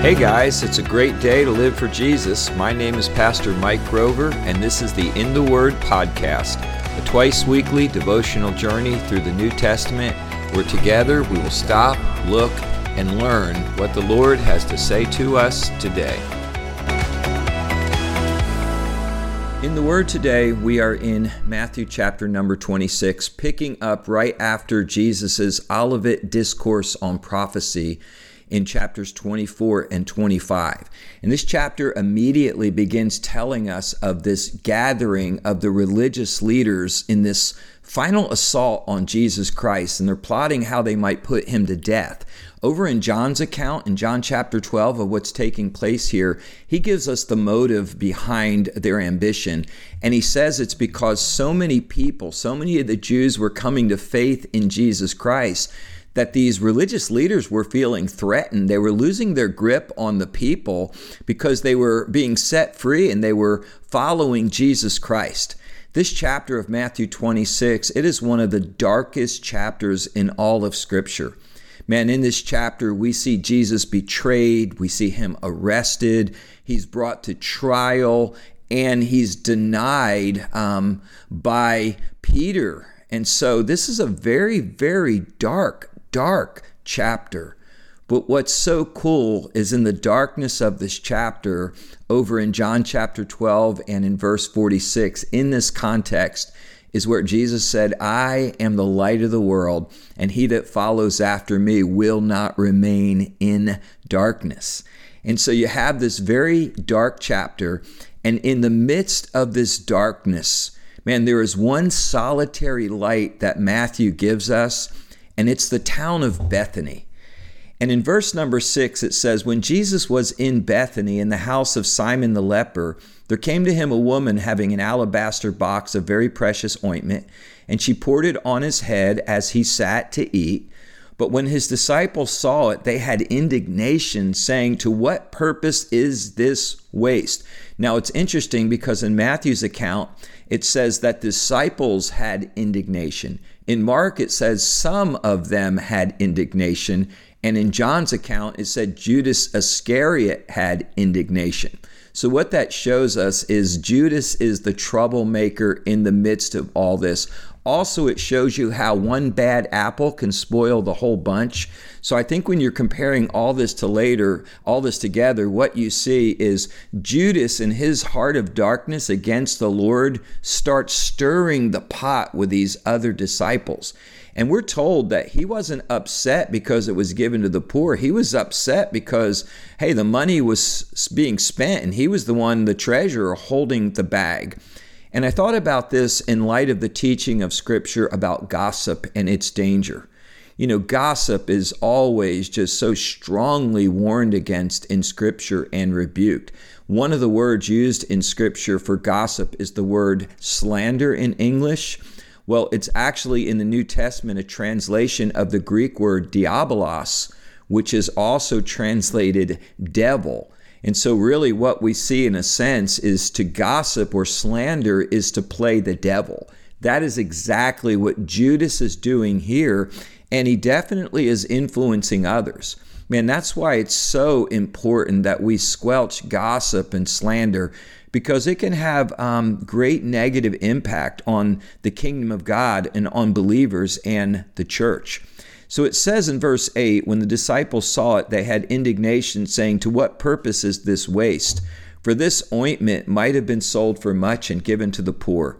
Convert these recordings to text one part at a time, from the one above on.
Hey guys, it's a great day to live for Jesus. My name is Pastor Mike Grover, and this is the In the Word podcast, a twice weekly devotional journey through the New Testament where together we will stop, look, and learn what the Lord has to say to us today. In the Word today, we are in Matthew chapter number 26, picking up right after Jesus' Olivet Discourse on Prophecy in chapters 24 and 25. And this chapter immediately begins telling us of this gathering of the religious leaders in this final assault on Jesus Christ, and they're plotting how they might put him to death. Over in John's account, in John chapter 12, of what's taking place here, he gives us the motive behind their ambition. And he says it's because so many people, so many of the Jews were coming to faith in Jesus Christ that these religious leaders were feeling threatened. They were losing their grip on the people because they were being set free and they were following Jesus Christ. This chapter of Matthew 26, it is one of the darkest chapters in all of scripture. Man, in this chapter, we see Jesus betrayed, we see him arrested, he's brought to trial, and he's denied um, by Peter. And so, this is a very, very dark, dark chapter. But what's so cool is in the darkness of this chapter, over in John chapter 12 and in verse 46, in this context, is where Jesus said, I am the light of the world, and he that follows after me will not remain in darkness. And so you have this very dark chapter, and in the midst of this darkness, man, there is one solitary light that Matthew gives us and it's the town of Bethany. And in verse number six, it says, When Jesus was in Bethany in the house of Simon the leper, there came to him a woman having an alabaster box of very precious ointment, and she poured it on his head as he sat to eat. But when his disciples saw it, they had indignation, saying, To what purpose is this waste? Now it's interesting because in Matthew's account, it says that disciples had indignation. In Mark, it says some of them had indignation. And in John's account, it said Judas Iscariot had indignation. So, what that shows us is Judas is the troublemaker in the midst of all this. Also, it shows you how one bad apple can spoil the whole bunch. So, I think when you're comparing all this to later, all this together, what you see is Judas, in his heart of darkness against the Lord, starts stirring the pot with these other disciples. And we're told that he wasn't upset because it was given to the poor. He was upset because, hey, the money was being spent and he was the one, the treasurer, holding the bag. And I thought about this in light of the teaching of Scripture about gossip and its danger. You know, gossip is always just so strongly warned against in Scripture and rebuked. One of the words used in Scripture for gossip is the word slander in English. Well, it's actually in the New Testament a translation of the Greek word diabolos, which is also translated devil. And so, really, what we see in a sense is to gossip or slander is to play the devil. That is exactly what Judas is doing here, and he definitely is influencing others. Man, that's why it's so important that we squelch gossip and slander because it can have um, great negative impact on the kingdom of God and on believers and the church. So it says in verse 8 when the disciples saw it, they had indignation, saying, To what purpose is this waste? For this ointment might have been sold for much and given to the poor.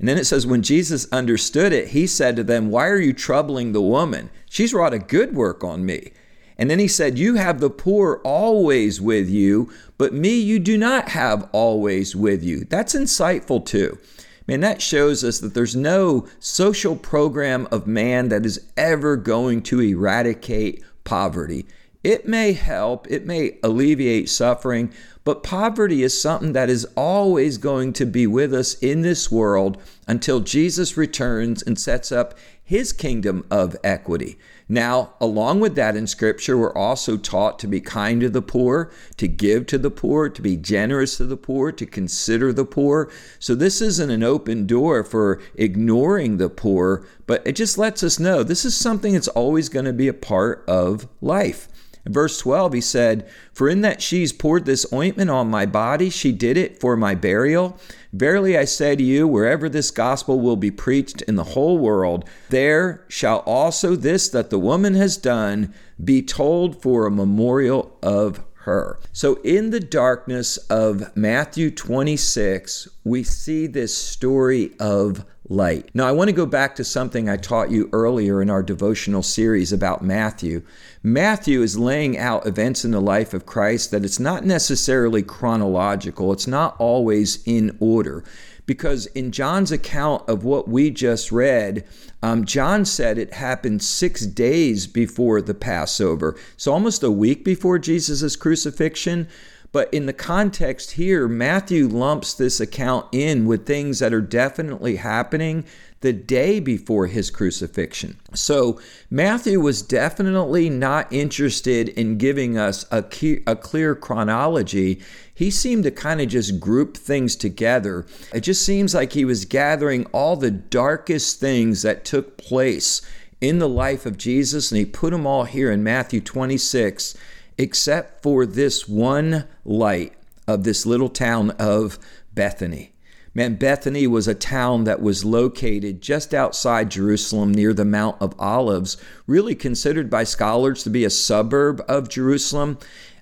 And then it says, When Jesus understood it, he said to them, Why are you troubling the woman? She's wrought a good work on me. And then he said, You have the poor always with you, but me you do not have always with you. That's insightful too. Man, that shows us that there's no social program of man that is ever going to eradicate poverty. It may help, it may alleviate suffering, but poverty is something that is always going to be with us in this world until Jesus returns and sets up his kingdom of equity. Now, along with that in Scripture, we're also taught to be kind to the poor, to give to the poor, to be generous to the poor, to consider the poor. So, this isn't an open door for ignoring the poor, but it just lets us know this is something that's always going to be a part of life. In verse 12, he said, For in that she's poured this ointment on my body, she did it for my burial. Verily I say to you, wherever this gospel will be preached in the whole world, there shall also this that the woman has done be told for a memorial of her. So, in the darkness of Matthew 26, we see this story of light. Now, I want to go back to something I taught you earlier in our devotional series about Matthew. Matthew is laying out events in the life of Christ that it's not necessarily chronological, it's not always in order. Because in John's account of what we just read, um, John said it happened six days before the Passover. So almost a week before Jesus' crucifixion. But in the context here, Matthew lumps this account in with things that are definitely happening the day before his crucifixion. So Matthew was definitely not interested in giving us a, key, a clear chronology. He seemed to kind of just group things together. It just seems like he was gathering all the darkest things that took place in the life of Jesus, and he put them all here in Matthew 26 except for this one light of this little town of Bethany. Man, Bethany was a town that was located just outside Jerusalem near the Mount of Olives, really considered by scholars to be a suburb of Jerusalem.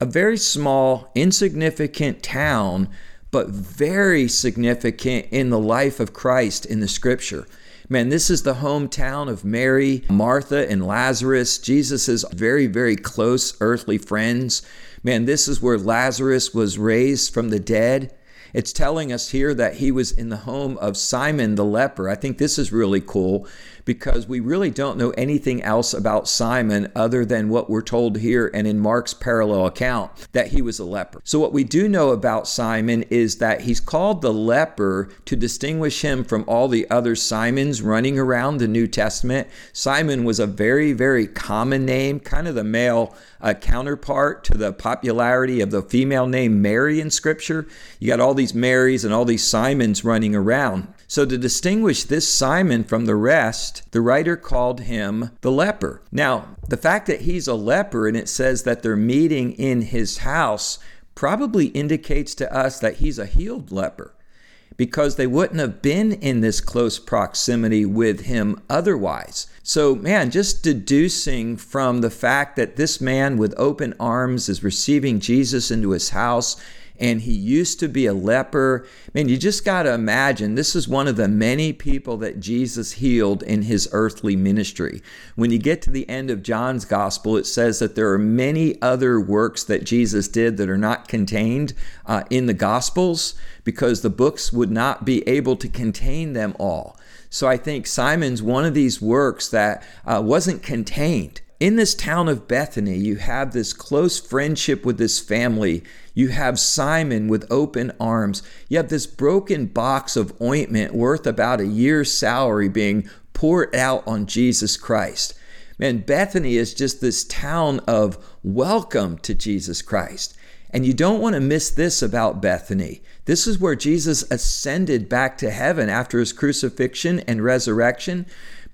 A very small, insignificant town, but very significant in the life of Christ in the scripture. Man, this is the hometown of Mary, Martha, and Lazarus, Jesus' very, very close earthly friends. Man, this is where Lazarus was raised from the dead. It's telling us here that he was in the home of Simon the leper. I think this is really cool because we really don't know anything else about Simon other than what we're told here and in Mark's parallel account that he was a leper. So, what we do know about Simon is that he's called the leper to distinguish him from all the other Simons running around the New Testament. Simon was a very, very common name, kind of the male uh, counterpart to the popularity of the female name Mary in Scripture. You got all these Marys and all these Simons running around. So, to distinguish this Simon from the rest, the writer called him the leper. Now, the fact that he's a leper and it says that they're meeting in his house probably indicates to us that he's a healed leper because they wouldn't have been in this close proximity with him otherwise. So, man, just deducing from the fact that this man with open arms is receiving Jesus into his house and he used to be a leper. Man, you just got to imagine this is one of the many people that Jesus healed in his earthly ministry. When you get to the end of John's gospel, it says that there are many other works that Jesus did that are not contained uh, in the gospels because the books would not be able to contain them all. So I think Simon's one of these works that uh, wasn't contained in this town of Bethany, you have this close friendship with this family. You have Simon with open arms. You have this broken box of ointment worth about a year's salary being poured out on Jesus Christ. Man, Bethany is just this town of welcome to Jesus Christ. And you don't want to miss this about Bethany. This is where Jesus ascended back to heaven after his crucifixion and resurrection.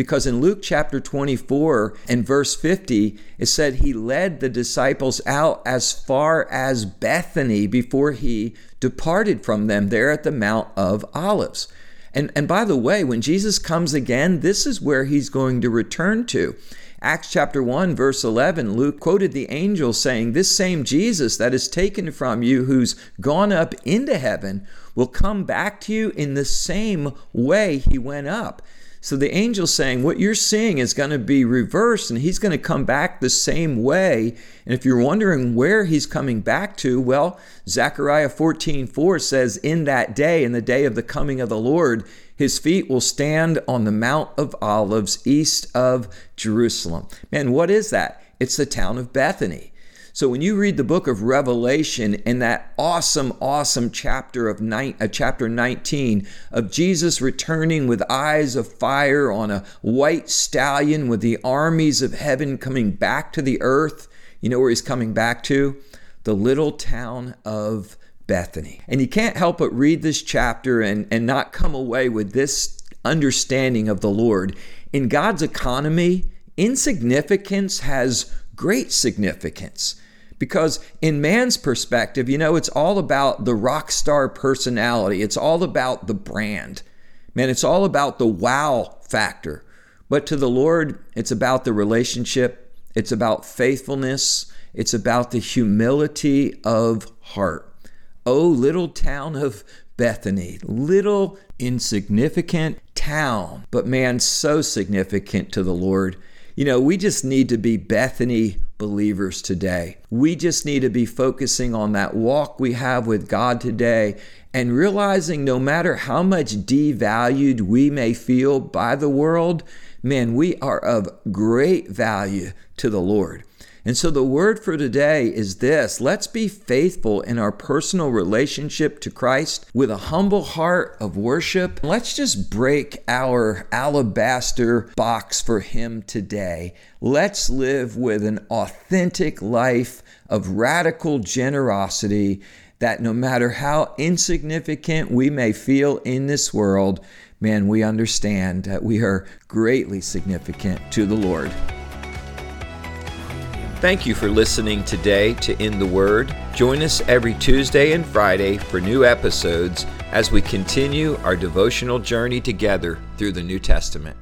Because in Luke chapter 24 and verse 50, it said he led the disciples out as far as Bethany before he departed from them there at the Mount of Olives. And, and by the way, when Jesus comes again, this is where he's going to return to. Acts chapter 1, verse 11, Luke quoted the angel saying, This same Jesus that is taken from you, who's gone up into heaven, will come back to you in the same way he went up. So the angel's saying, What you're seeing is going to be reversed, and he's going to come back the same way. And if you're wondering where he's coming back to, well, Zechariah 14 4 says, In that day, in the day of the coming of the Lord, his feet will stand on the Mount of Olives east of Jerusalem. Man, what is that? It's the town of Bethany. So when you read the book of Revelation in that awesome, awesome chapter of nine, uh, chapter 19 of Jesus returning with eyes of fire on a white stallion with the armies of heaven coming back to the earth, you know where he's coming back to? The little town of Bethany. And you can't help but read this chapter and, and not come away with this understanding of the Lord. In God's economy, insignificance has great significance. Because in man's perspective, you know, it's all about the rock star personality. It's all about the brand. Man, it's all about the wow factor. But to the Lord, it's about the relationship, it's about faithfulness, it's about the humility of heart. Oh, little town of Bethany, little insignificant town, but man, so significant to the Lord. You know, we just need to be Bethany believers today. We just need to be focusing on that walk we have with God today and realizing no matter how much devalued we may feel by the world, man, we are of great value to the Lord. And so the word for today is this let's be faithful in our personal relationship to Christ with a humble heart of worship. Let's just break our alabaster box for Him today. Let's live with an authentic life of radical generosity that no matter how insignificant we may feel in this world, man, we understand that we are greatly significant to the Lord. Thank you for listening today to In the Word. Join us every Tuesday and Friday for new episodes as we continue our devotional journey together through the New Testament.